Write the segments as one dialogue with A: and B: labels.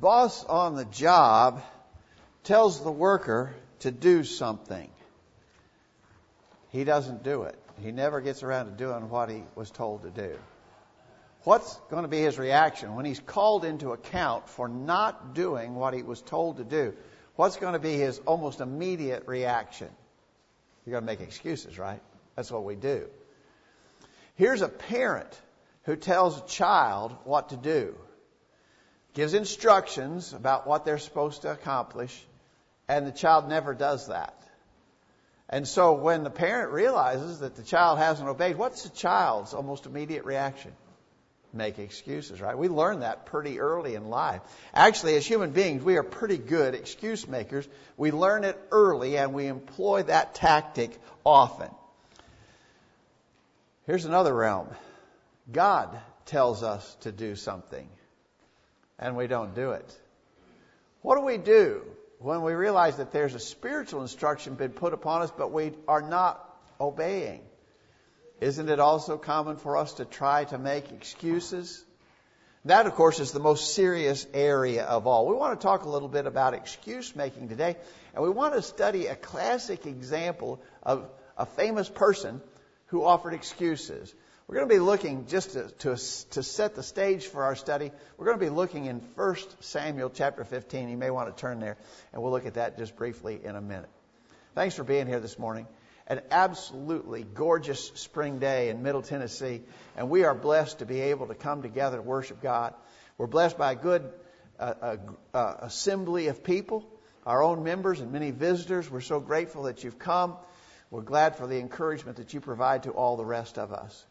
A: boss on the job tells the worker to do something. He doesn't do it. He never gets around to doing what he was told to do. What's going to be his reaction when he's called into account for not doing what he was told to do? What's going to be his almost immediate reaction? You're going to make excuses, right? That's what we do. Here's a parent who tells a child what to do, gives instructions about what they're supposed to accomplish, and the child never does that. And so when the parent realizes that the child hasn't obeyed, what's the child's almost immediate reaction? Make excuses, right? We learn that pretty early in life. Actually, as human beings, we are pretty good excuse makers. We learn it early and we employ that tactic often. Here's another realm. God tells us to do something and we don't do it. What do we do when we realize that there's a spiritual instruction been put upon us, but we are not obeying? Isn't it also common for us to try to make excuses? That, of course, is the most serious area of all. We want to talk a little bit about excuse making today, and we want to study a classic example of a famous person who offered excuses. We're going to be looking, just to, to, to, set the stage for our study, we're going to be looking in 1 Samuel chapter 15. You may want to turn there, and we'll look at that just briefly in a minute. Thanks for being here this morning. An absolutely gorgeous spring day in Middle Tennessee, and we are blessed to be able to come together to worship God. We're blessed by a good uh, uh, assembly of people, our own members, and many visitors. We're so grateful that you've come. We're glad for the encouragement that you provide to all the rest of us.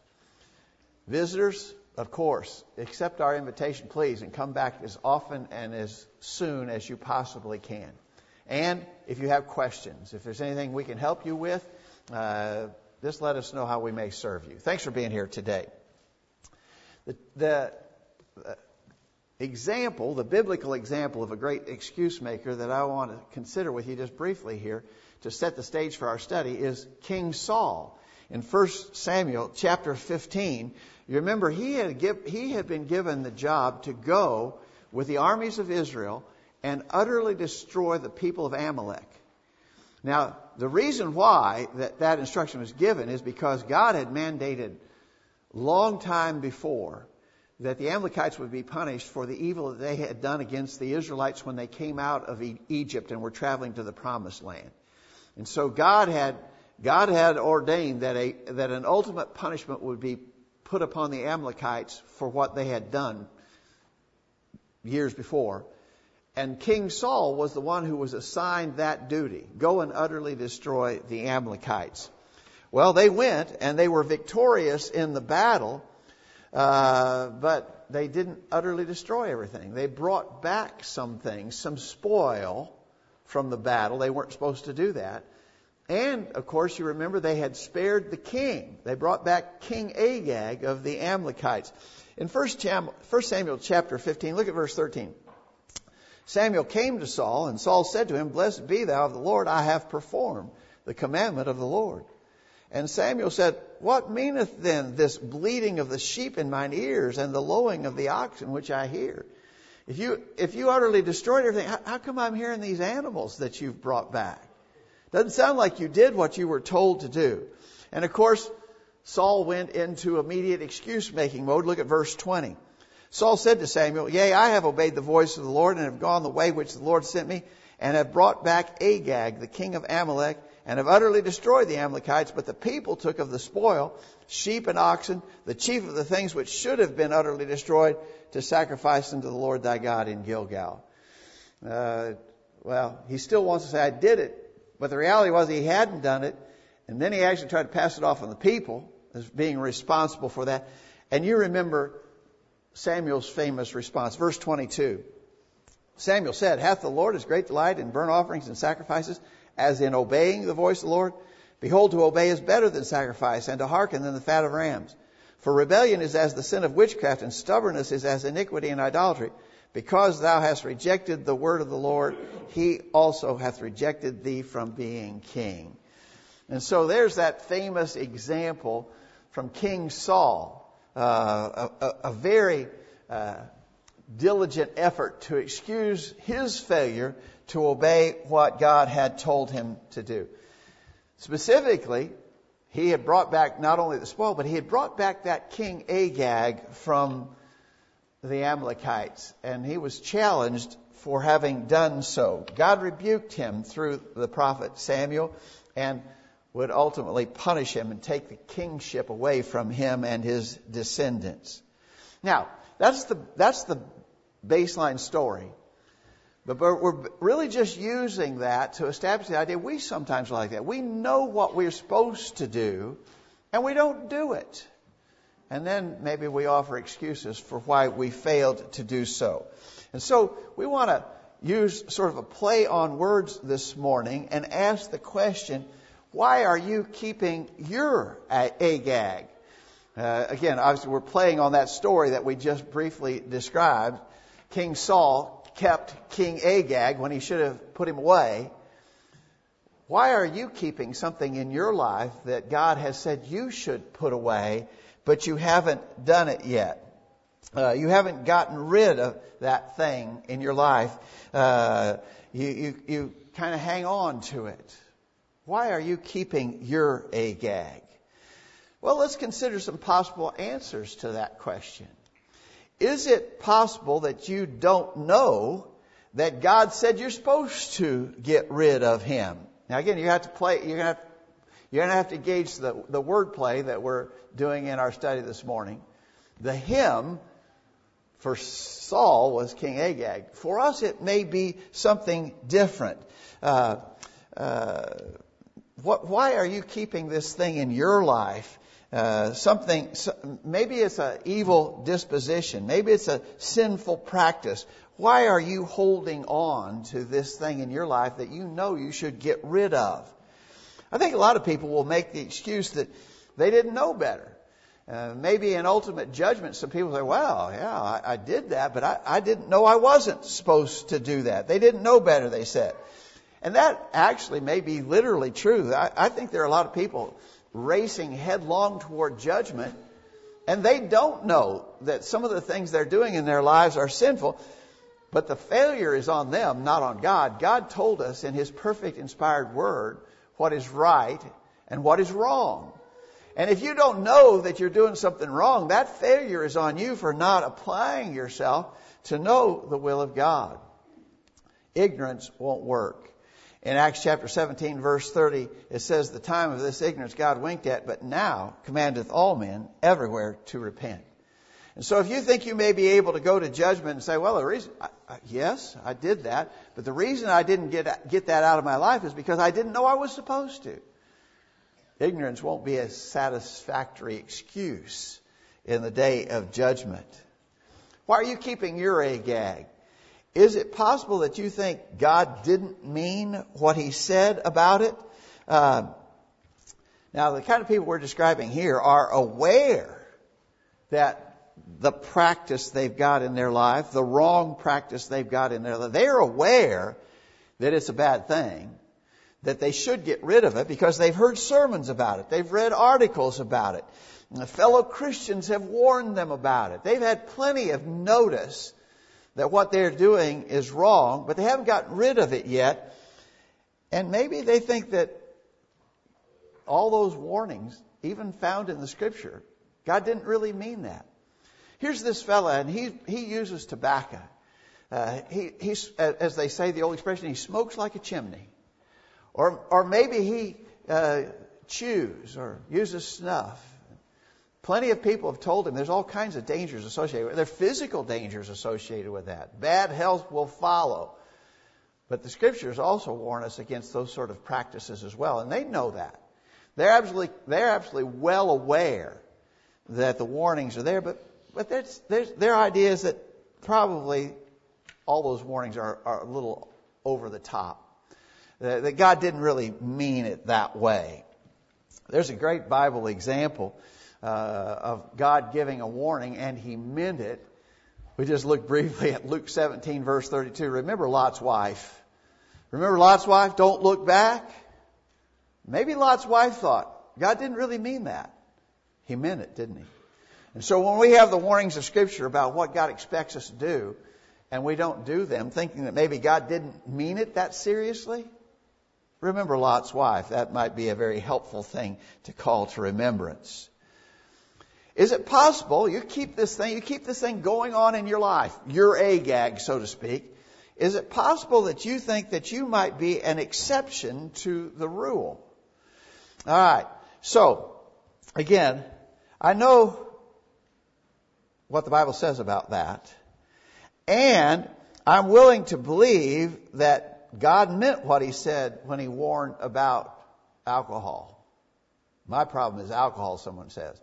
A: Visitors, of course, accept our invitation, please, and come back as often and as soon as you possibly can. And if you have questions, if there's anything we can help you with, uh, just let us know how we may serve you. Thanks for being here today. The, the uh, example, the biblical example of a great excuse maker that I want to consider with you just briefly here to set the stage for our study is King Saul. In 1 Samuel chapter 15, you remember he had, give, he had been given the job to go with the armies of Israel and utterly destroy the people of Amalek. Now, the reason why that, that instruction was given is because God had mandated long time before that the Amalekites would be punished for the evil that they had done against the Israelites when they came out of Egypt and were traveling to the promised land. And so God had, God had ordained that a, that an ultimate punishment would be put upon the Amalekites for what they had done years before. And King Saul was the one who was assigned that duty go and utterly destroy the Amalekites. Well, they went and they were victorious in the battle, uh, but they didn't utterly destroy everything. They brought back some things, some spoil from the battle. They weren't supposed to do that. And, of course, you remember they had spared the king. They brought back King Agag of the Amalekites. In 1 Samuel chapter 15, look at verse 13. Samuel came to Saul, and Saul said to him, Blessed be thou of the Lord, I have performed the commandment of the Lord. And Samuel said, What meaneth then this bleating of the sheep in mine ears and the lowing of the oxen which I hear? If you, if you utterly destroyed everything, how, how come I'm hearing these animals that you've brought back? Doesn't sound like you did what you were told to do. And of course, Saul went into immediate excuse making mode. Look at verse 20. Saul said to Samuel, Yea, I have obeyed the voice of the Lord and have gone the way which the Lord sent me and have brought back Agag, the king of Amalek, and have utterly destroyed the Amalekites, but the people took of the spoil, sheep and oxen, the chief of the things which should have been utterly destroyed, to sacrifice unto the Lord thy God in Gilgal. Uh, well, he still wants to say, I did it, but the reality was he hadn't done it, and then he actually tried to pass it off on the people as being responsible for that. And you remember Samuel's famous response, verse 22. Samuel said, Hath the Lord his great delight in burnt offerings and sacrifices, as in obeying the voice of the Lord? Behold, to obey is better than sacrifice, and to hearken than the fat of rams. For rebellion is as the sin of witchcraft, and stubbornness is as iniquity and idolatry. Because thou hast rejected the word of the Lord, he also hath rejected thee from being king. And so there's that famous example from King Saul, uh, a, a, very uh, diligent effort to excuse his failure to obey what God had told him to do. Specifically, he had brought back not only the spoil, but he had brought back that king Agag from the Amalekites, and he was challenged for having done so. God rebuked him through the prophet Samuel and would ultimately punish him and take the kingship away from him and his descendants. Now, that's the, that's the baseline story. But but we're really just using that to establish the idea we sometimes like that. We know what we're supposed to do, and we don't do it. And then maybe we offer excuses for why we failed to do so. And so we want to use sort of a play on words this morning and ask the question, why are you keeping your Agag? Uh, again, obviously we're playing on that story that we just briefly described. King Saul kept King Agag when he should have put him away. Why are you keeping something in your life that God has said you should put away, but you haven't done it yet? Uh, you haven't gotten rid of that thing in your life. Uh, you you, you kind of hang on to it. Why are you keeping your Agag? Well, let's consider some possible answers to that question. Is it possible that you don't know that God said you're supposed to get rid of him? Now again, you have to play, you're gonna have, you're gonna have to gauge the, the word play that we're doing in our study this morning. The him for Saul was King Agag. For us, it may be something different. Uh, uh, what, why are you keeping this thing in your life uh, something, maybe it's an evil disposition, maybe it's a sinful practice. Why are you holding on to this thing in your life that you know you should get rid of? I think a lot of people will make the excuse that they didn't know better. Uh, maybe in ultimate judgment, some people say, well, yeah, I, I did that, but I, I didn't know I wasn't supposed to do that. They didn't know better, they said. And that actually may be literally true. I, I think there are a lot of people racing headlong toward judgment, and they don't know that some of the things they're doing in their lives are sinful, but the failure is on them, not on God. God told us in His perfect inspired word what is right and what is wrong. And if you don't know that you're doing something wrong, that failure is on you for not applying yourself to know the will of God. Ignorance won't work. In Acts chapter 17 verse 30, it says, the time of this ignorance God winked at, but now commandeth all men everywhere to repent. And so if you think you may be able to go to judgment and say, well, the reason, yes, I did that, but the reason I didn't get, get that out of my life is because I didn't know I was supposed to. Ignorance won't be a satisfactory excuse in the day of judgment. Why are you keeping your Agag? Is it possible that you think God didn't mean what he said about it? Uh, now, the kind of people we're describing here are aware that the practice they've got in their life, the wrong practice they've got in their life, they're aware that it's a bad thing, that they should get rid of it because they've heard sermons about it, they've read articles about it. fellow Christians have warned them about it. They've had plenty of notice that what they're doing is wrong, but they haven't gotten rid of it yet. And maybe they think that all those warnings, even found in the scripture, God didn't really mean that. Here's this fella, and he, he uses tobacco. Uh, he, he's, as they say, the old expression, he smokes like a chimney. Or, or maybe he uh, chews or uses snuff. Plenty of people have told him there's all kinds of dangers associated with it. There are physical dangers associated with that. Bad health will follow. But the scriptures also warn us against those sort of practices as well, and they know that. They're absolutely, they're absolutely well aware that the warnings are there, but, but there's, there's, their idea is that probably all those warnings are, are a little over the top. That, that God didn't really mean it that way. There's a great Bible example uh, of God giving a warning, and he meant it. We just look briefly at Luke 17, verse 32. Remember Lot's wife. Remember Lot's wife? Don't look back. Maybe Lot's wife thought, God didn't really mean that. He meant it, didn't he? And so when we have the warnings of Scripture about what God expects us to do, and we don't do them, thinking that maybe God didn't mean it that seriously, remember Lot's wife. That might be a very helpful thing to call to remembrance. Is it possible you keep this thing, you keep this thing going on in your life, your Agag, so to speak? Is it possible that you think that you might be an exception to the rule? All right. So, again, I know what the Bible says about that. And I'm willing to believe that God meant what he said when he warned about alcohol. My problem is alcohol, someone says.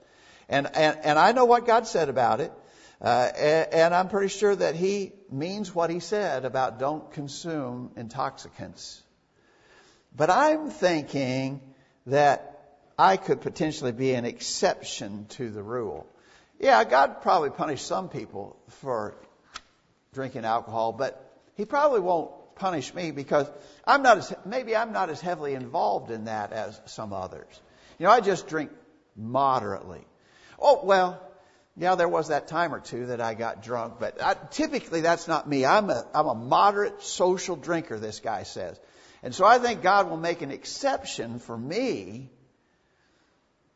A: And, and, and I know what God said about it. Uh, and, and I'm pretty sure that he means what he said about don't consume intoxicants. But I'm thinking that I could potentially be an exception to the rule. Yeah, God probably punished some people for drinking alcohol, but He probably won't punish me because I'm not as, maybe I'm not as heavily involved in that as some others. You know, I just drink moderately. Oh, well, yeah, there was that time or two that I got drunk, but I, typically that's not me. I'm a, I'm a moderate social drinker, this guy says. And so I think God will make an exception for me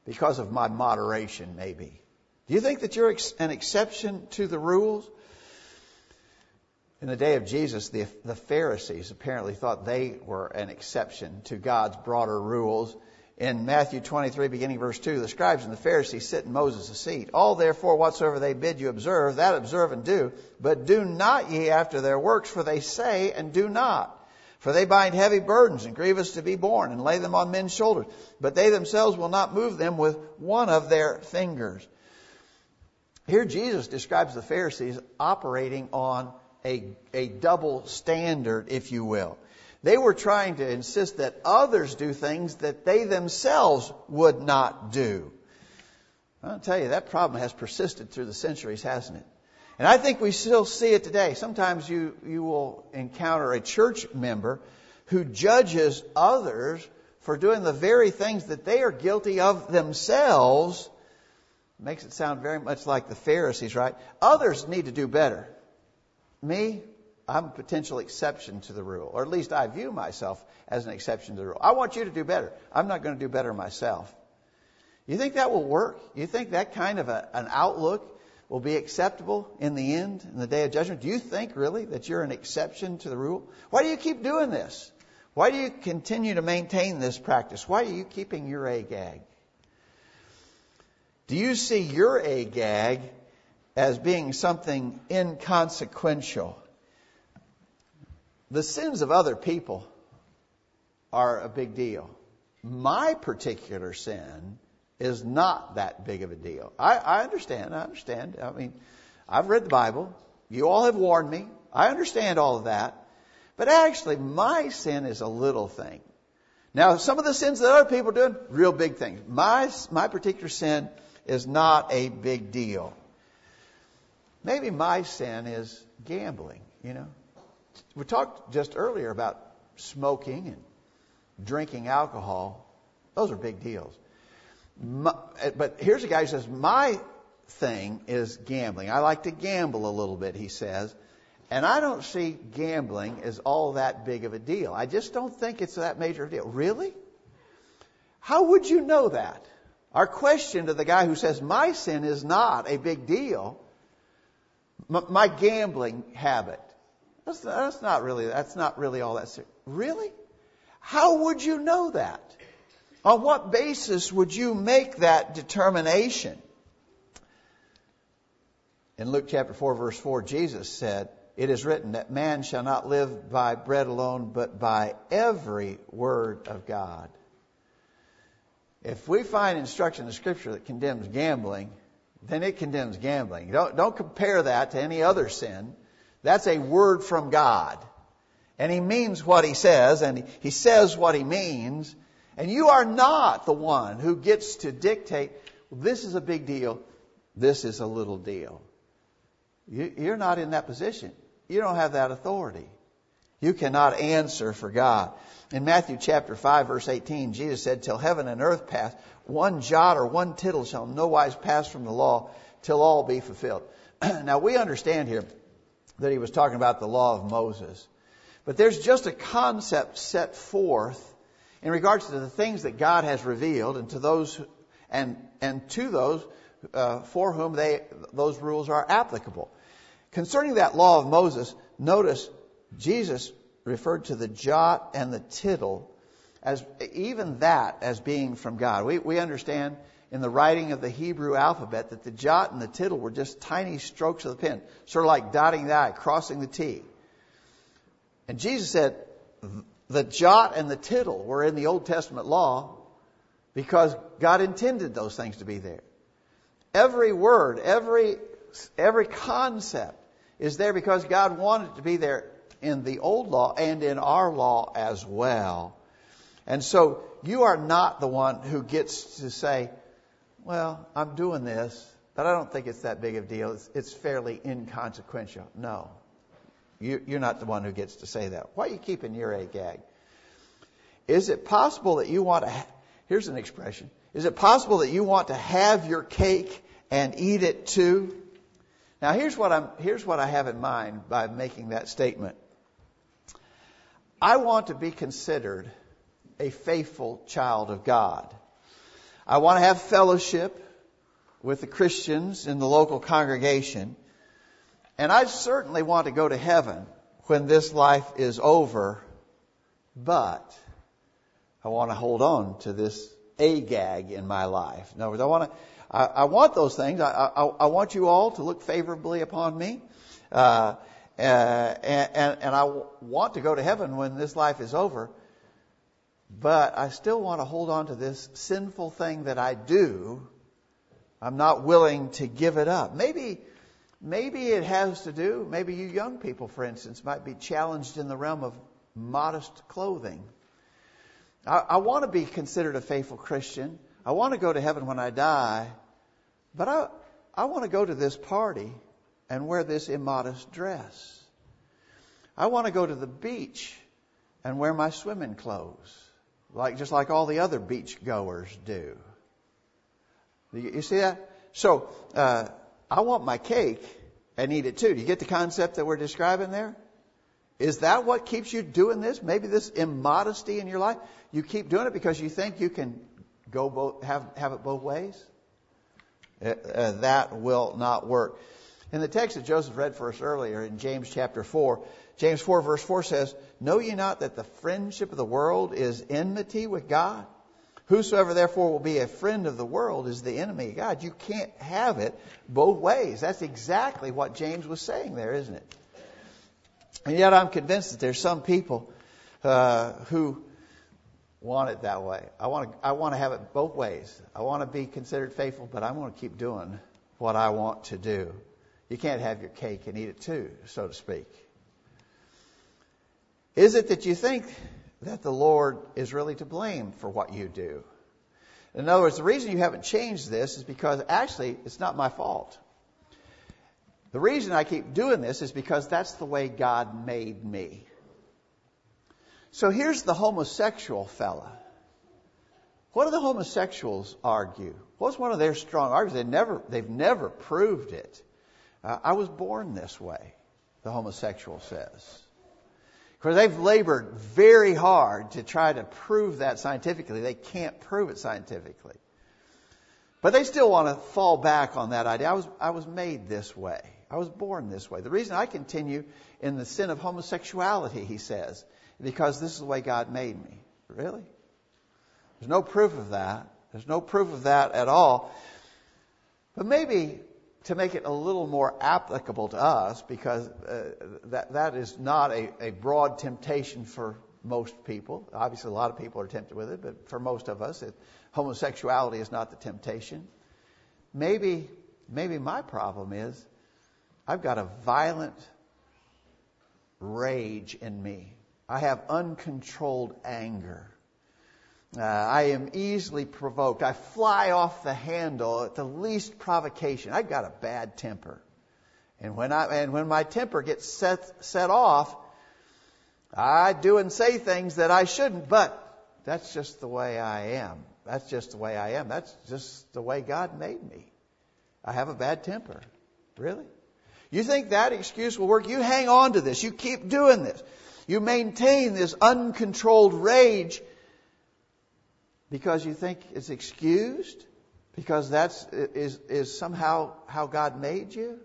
A: because of my moderation, maybe. Do you think that you're an exception to the rules? In the day of Jesus, the, the Pharisees apparently thought they were an exception to God's broader rules. In Matthew 23, beginning verse 2, the scribes and the Pharisees sit in Moses' seat. All therefore whatsoever they bid you observe, that observe and do. But do not ye after their works, for they say and do not. For they bind heavy burdens and grievous to be borne and lay them on men's shoulders. But they themselves will not move them with one of their fingers. Here Jesus describes the Pharisees operating on a, a double standard, if you will. They were trying to insist that others do things that they themselves would not do. I'll tell you, that problem has persisted through the centuries, hasn't it? And I think we still see it today. Sometimes you, you will encounter a church member who judges others for doing the very things that they are guilty of themselves Makes it sound very much like the Pharisees, right? Others need to do better. Me, I'm a potential exception to the rule, or at least I view myself as an exception to the rule. I want you to do better. I'm not going to do better myself. You think that will work? You think that kind of a, an outlook will be acceptable in the end, in the day of judgment? Do you think really that you're an exception to the rule? Why do you keep doing this? Why do you continue to maintain this practice? Why are you keeping your Agag? Do you see your Agag as being something inconsequential? The sins of other people are a big deal. My particular sin is not that big of a deal. I, I understand. I understand. I mean, I've read the Bible. You all have warned me. I understand all of that. But actually, my sin is a little thing. Now, some of the sins that other people are doing, real big things. My, my particular sin is not a big deal. Maybe my sin is gambling, you know. We talked just earlier about smoking and drinking alcohol. Those are big deals. My, but here's a guy who says, My thing is gambling. I like to gamble a little bit, he says. And I don't see gambling as all that big of a deal. I just don't think it's that major a deal. Really? How would you know that? Our question to the guy who says, my sin is not a big deal, my gambling habit, that's, that's not really, that's not really all that serious. Really? How would you know that? On what basis would you make that determination? In Luke chapter 4 verse 4, Jesus said, it is written that man shall not live by bread alone, but by every word of God. If we find instruction in scripture that condemns gambling, then it condemns gambling. Don't, don't compare that to any other sin. That's a word from God. And he means what he says, and he says what he means. And you are not the one who gets to dictate, this is a big deal, this is a little deal. You, you're not in that position. You don't have that authority. You cannot answer for God. In Matthew chapter 5 verse 18, Jesus said, Till heaven and earth pass, one jot or one tittle shall no wise pass from the law till all be fulfilled. now we understand here that he was talking about the law of Moses. But there's just a concept set forth in regards to the things that God has revealed and to those and and to those uh, for whom they those rules are applicable. Concerning that law of Moses, notice Jesus referred to the jot and the tittle as even that as being from God. We we understand in the writing of the Hebrew alphabet that the jot and the tittle were just tiny strokes of the pen, sort of like dotting the I, crossing the T. And Jesus said the jot and the tittle were in the Old Testament law because God intended those things to be there. Every word, every, every concept is there because God wanted it to be there in the old law and in our law as well. And so you are not the one who gets to say, well, I'm doing this, but I don't think it's that big of a deal. It's, it's fairly inconsequential. No. You, you're not the one who gets to say that. Why are you keeping your Agag? Is it possible that you want to, ha- here's an expression. Is it possible that you want to have your cake and eat it too? Now here's what I'm, here's what I have in mind by making that statement. I want to be considered a faithful child of God. I want to have fellowship with the Christians in the local congregation. And I certainly want to go to heaven when this life is over, but I want to hold on to this agag in my life. In other words, I want to, I, I want those things. I, I, I, want you all to look favorably upon me. Uh, uh, and, and I want to go to heaven when this life is over, but I still want to hold on to this sinful thing that I do. I'm not willing to give it up. Maybe, maybe it has to do, maybe you young people, for instance, might be challenged in the realm of modest clothing. I, I want to be considered a faithful Christian. I want to go to heaven when I die, but I, I want to go to this party and wear this immodest dress. I want to go to the beach and wear my swimming clothes like just like all the other beach goers do. You see that? So uh, I want my cake and eat it too. Do you get the concept that we're describing there? Is that what keeps you doing this? Maybe this immodesty in your life. You keep doing it because you think you can go both, have have it both ways. Uh, uh, that will not work. In the text that Joseph read for us earlier in James chapter 4, James 4 verse 4 says, Know ye not that the friendship of the world is enmity with God? Whosoever therefore will be a friend of the world is the enemy of God. You can't have it both ways. That's exactly what James was saying there, isn't it? And yet I'm convinced that there's some people uh, who want it that way. I want to I want to have it both ways. I want to be considered faithful, but I want to keep doing what I want to do. You can't have your cake and eat it too, so to speak. Is it that you think that the Lord is really to blame for what you do? In other words, the reason you haven't changed this is because actually it's not my fault. The reason I keep doing this is because that's the way God made me. So here's the homosexual fella. What do the homosexuals argue? What's one of their strong arguments? They never, they've never proved it. Uh, I was born this way, the homosexual says. Because they've labored very hard to try to prove that scientifically. They can't prove it scientifically. But they still want to fall back on that idea. I was, I was made this way. I was born this way. The reason I continue in the sin of homosexuality, he says, because this is the way God made me. Really? There's no proof of that. There's no proof of that at all. But maybe to make it a little more applicable to us, because uh, that, that is not a, a broad temptation for most people. Obviously, a lot of people are tempted with it, but for most of us, it, homosexuality is not the temptation. Maybe, maybe my problem is I've got a violent rage in me. I have uncontrolled anger. Uh, I am easily provoked. I fly off the handle at the least provocation. I've got a bad temper. And when I, and when my temper gets set, set off, I do and say things that I shouldn't, but that's just the way I am. That's just the way I am. That's just the way God made me. I have a bad temper. Really? You think that excuse will work? You hang on to this. You keep doing this. You maintain this uncontrolled rage because you think it's excused? Because that's is is somehow how God made you?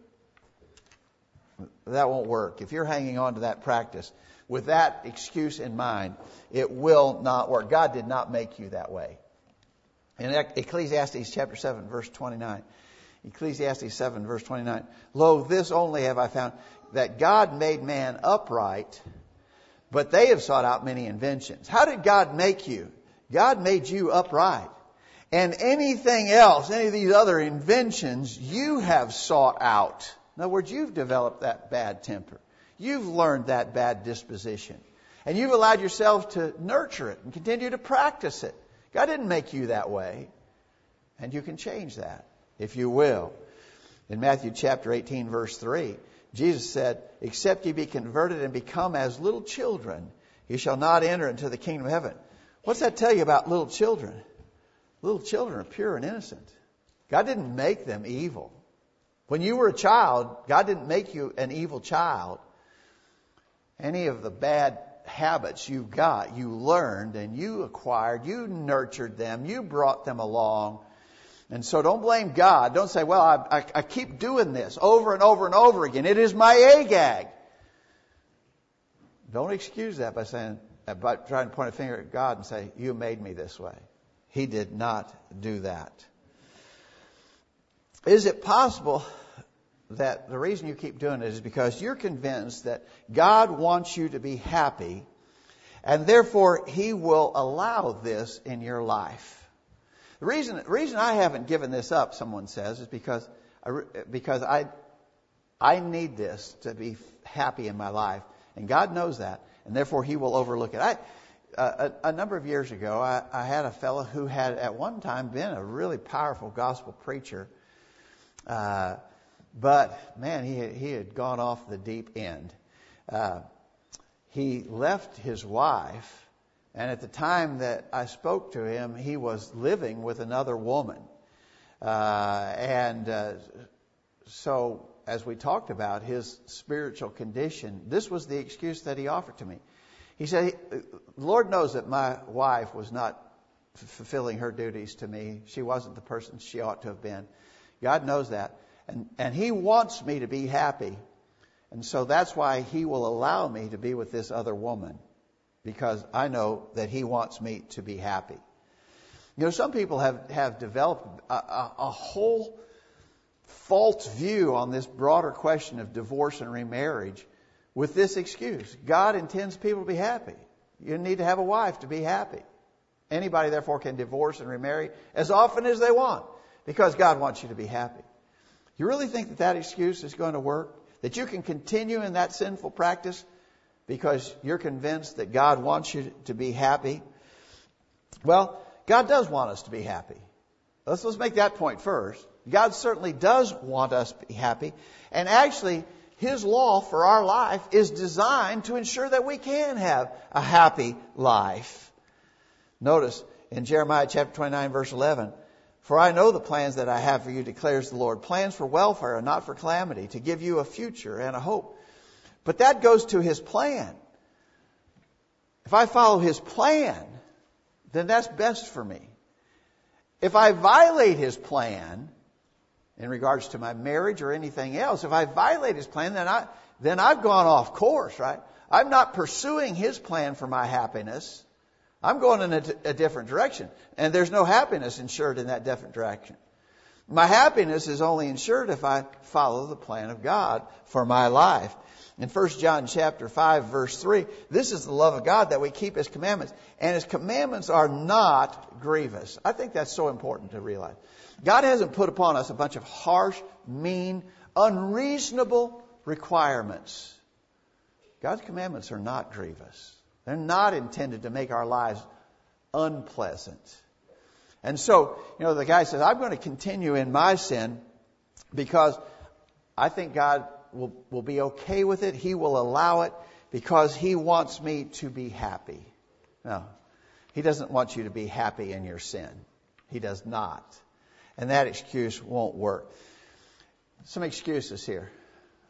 A: That won't work. If you're hanging on to that practice with that excuse in mind, it will not work. God did not make you that way. In Ecclesiastes chapter 7 verse 29, Ecclesiastes 7 verse 29, Lo, this only have I found, that God made man upright, but they have sought out many inventions. How did God make you? God made you upright. And anything else, any of these other inventions, you have sought out. In other words, you've developed that bad temper. You've learned that bad disposition. And you've allowed yourself to nurture it and continue to practice it. God didn't make you that way. And you can change that if you will. In Matthew chapter 18 verse 3, Jesus said, Except ye be converted and become as little children, ye shall not enter into the kingdom of heaven. What's that tell you about little children? Little children are pure and innocent. God didn't make them evil. When you were a child, God didn't make you an evil child. Any of the bad habits you've got, you learned and you acquired, you nurtured them, you brought them along. And so don't blame God. Don't say, well, I, I, I keep doing this over and over and over again. It is my Agag. Don't excuse that by saying, Uh, by trying to point a finger at God and say, you made me this way. He did not do that. Is it possible that the reason you keep doing it is because you're convinced that God wants you to be happy and therefore He will allow this in your life? The reason, the reason I haven't given this up, someone says, is because because I, I need this to be happy in my life. And God knows that, and therefore He will overlook it. I, uh, a, a, number of years ago, I, I, had a fellow who had at one time been a really powerful gospel preacher, uh, but man, he had, he had gone off the deep end. Uh, he left his wife, and at the time that I spoke to him, he was living with another woman, uh, and uh, so as we talked about his spiritual condition, this was the excuse that he offered to me. He said, Lord knows that my wife was not fulfilling her duties to me. She wasn't the person she ought to have been. God knows that. And, and He wants me to be happy. And so that's why He will allow me to be with this other woman. Because I know that He wants me to be happy. You know, some people have, have developed a, a, a whole false view on this broader question of divorce and remarriage with this excuse. God intends people to be happy. You need to have a wife to be happy. Anybody, therefore, can divorce and remarry as often as they want because God wants you to be happy. You really think that that excuse is going to work? That you can continue in that sinful practice because you're convinced that God wants you to be happy? Well, God does want us to be happy. Let's, let's make that point first. God certainly does want us to be happy. And actually, his law for our life is designed to ensure that we can have a happy life. Notice in Jeremiah chapter 29 verse 11, For I know the plans that I have for you, declares the Lord, plans for welfare and not for calamity, to give you a future and a hope. But that goes to His plan. If I follow His plan, then that's best for me. If I violate His plan, in regards to my marriage or anything else. If I violate his plan, then I then I've gone off course, right? I'm not pursuing his plan for my happiness. I'm going in a, a different direction. And there's no happiness insured in that different direction. My happiness is only insured if I follow the plan of God for my life. In 1 John chapter 5 verse 3, this is the love of God that we keep his commandments. And his commandments are not grievous. I think that's so important to realize. God hasn't put upon us a bunch of harsh, mean, unreasonable requirements. God's commandments are not grievous. They're not intended to make our lives unpleasant. And so, you know, the guy says, I'm going to continue in my sin because I think God will, will be okay with it. He will allow it because He wants me to be happy. No, He doesn't want you to be happy in your sin. He does not and that excuse won't work. some excuses here.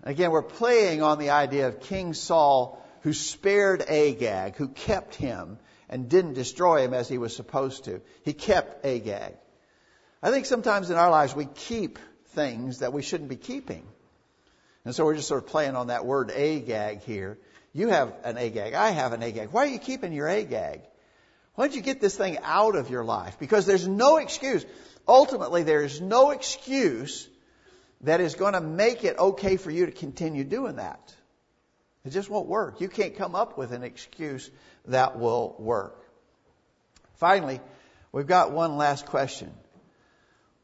A: Again, we're playing on the idea of King Saul who spared Agag, who kept him and didn't destroy him as he was supposed to. He kept Agag. I think sometimes in our lives we keep things that we shouldn't be keeping. And so we're just sort of playing on that word Agag here. You have an Agag. I have an Agag. Why are you keeping your Agag? Why don't you get this thing out of your life? Because there's no excuse. Ultimately, there is no excuse that is going to make it okay for you to continue doing that. It just won't work. You can't come up with an excuse that will work. Finally, we've got one last question.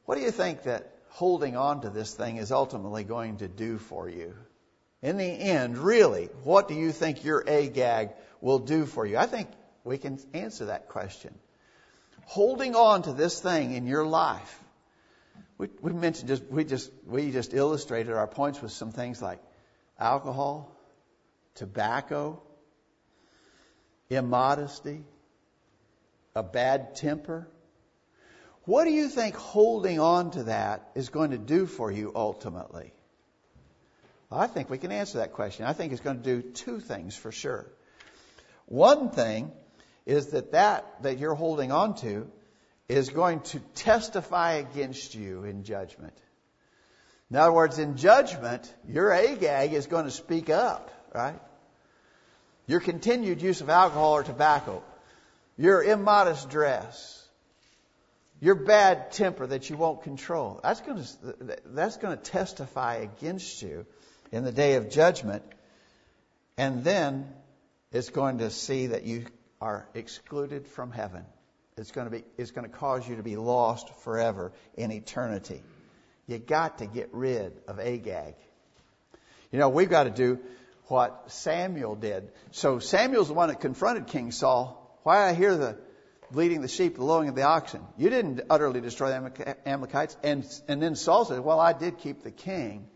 A: What do you think that holding on to this thing is ultimately going to do for you? In the end, really, what do you think your Agag will do for you? I think we can answer that question. Holding on to this thing in your life. We, we mentioned just we just we just illustrated our points with some things like alcohol, tobacco, immodesty, a bad temper. What do you think holding on to that is going to do for you ultimately? Well, I think we can answer that question. I think it's going to do two things for sure. One thing is that that that you're holding on to is going to testify against you in judgment. In other words, in judgment, your Agag is going to speak up, right? Your continued use of alcohol or tobacco, your immodest dress, your bad temper that you won't control. That's going to, that's going to testify against you in the day of judgment. And then it's going to see that you are excluded from heaven. It's going to be, it's going to cause you to be lost forever in eternity. You got to get rid of Agag. You know, we've got to do what Samuel did. So Samuel's the one that confronted King Saul. Why I hear the bleating the sheep, the lowing of the oxen. You didn't utterly destroy the Amalekites. And, and then Saul said, well, I did keep the king.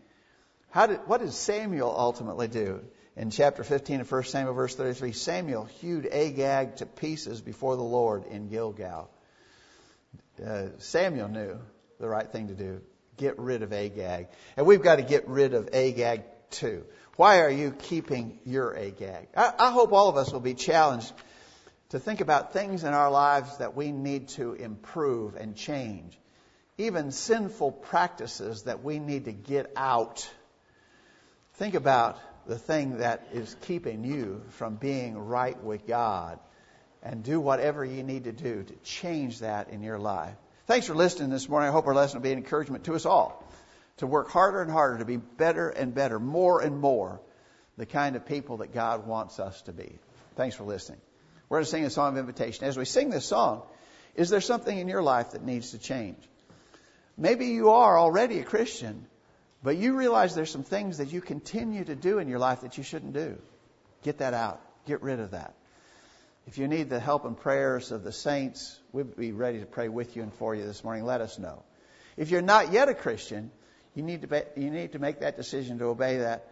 A: How did, what did Samuel ultimately do? in chapter 15 of 1 Samuel, verse 33, Samuel hewed Agag to pieces before the Lord in Gilgal. Uh, Samuel knew the right thing to do get rid of Agag. And we've got to get rid of Agag too. Why are you keeping your Agag? I, I hope all of us will be challenged to think about things in our lives that we need to improve and change. Even sinful practices that we need to get out. Think about the thing that is keeping you from being right with God and do whatever you need to do to change that in your life. Thanks for listening this morning. I hope our lesson will be an encouragement to us all to work harder and harder to be better and better, more and more the kind of people that God wants us to be. Thanks for listening. We're going to sing a song of invitation. As we sing this song, is there something in your life that needs to change? Maybe you are already a Christian, but you realize there's some things that you continue to do in your life that you shouldn't do. Get that out. Get rid of that. If you need the help and prayers of the saints, we'd be ready to pray with you and for you this morning. Let us know. If you're not yet a Christian, you need to, be, you need to make that decision to obey that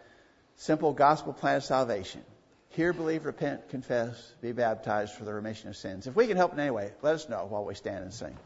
A: simple gospel plan of salvation. Hear, believe, repent, confess, be baptized for the remission of sins. If we can help in any way, let us know while we stand and sing.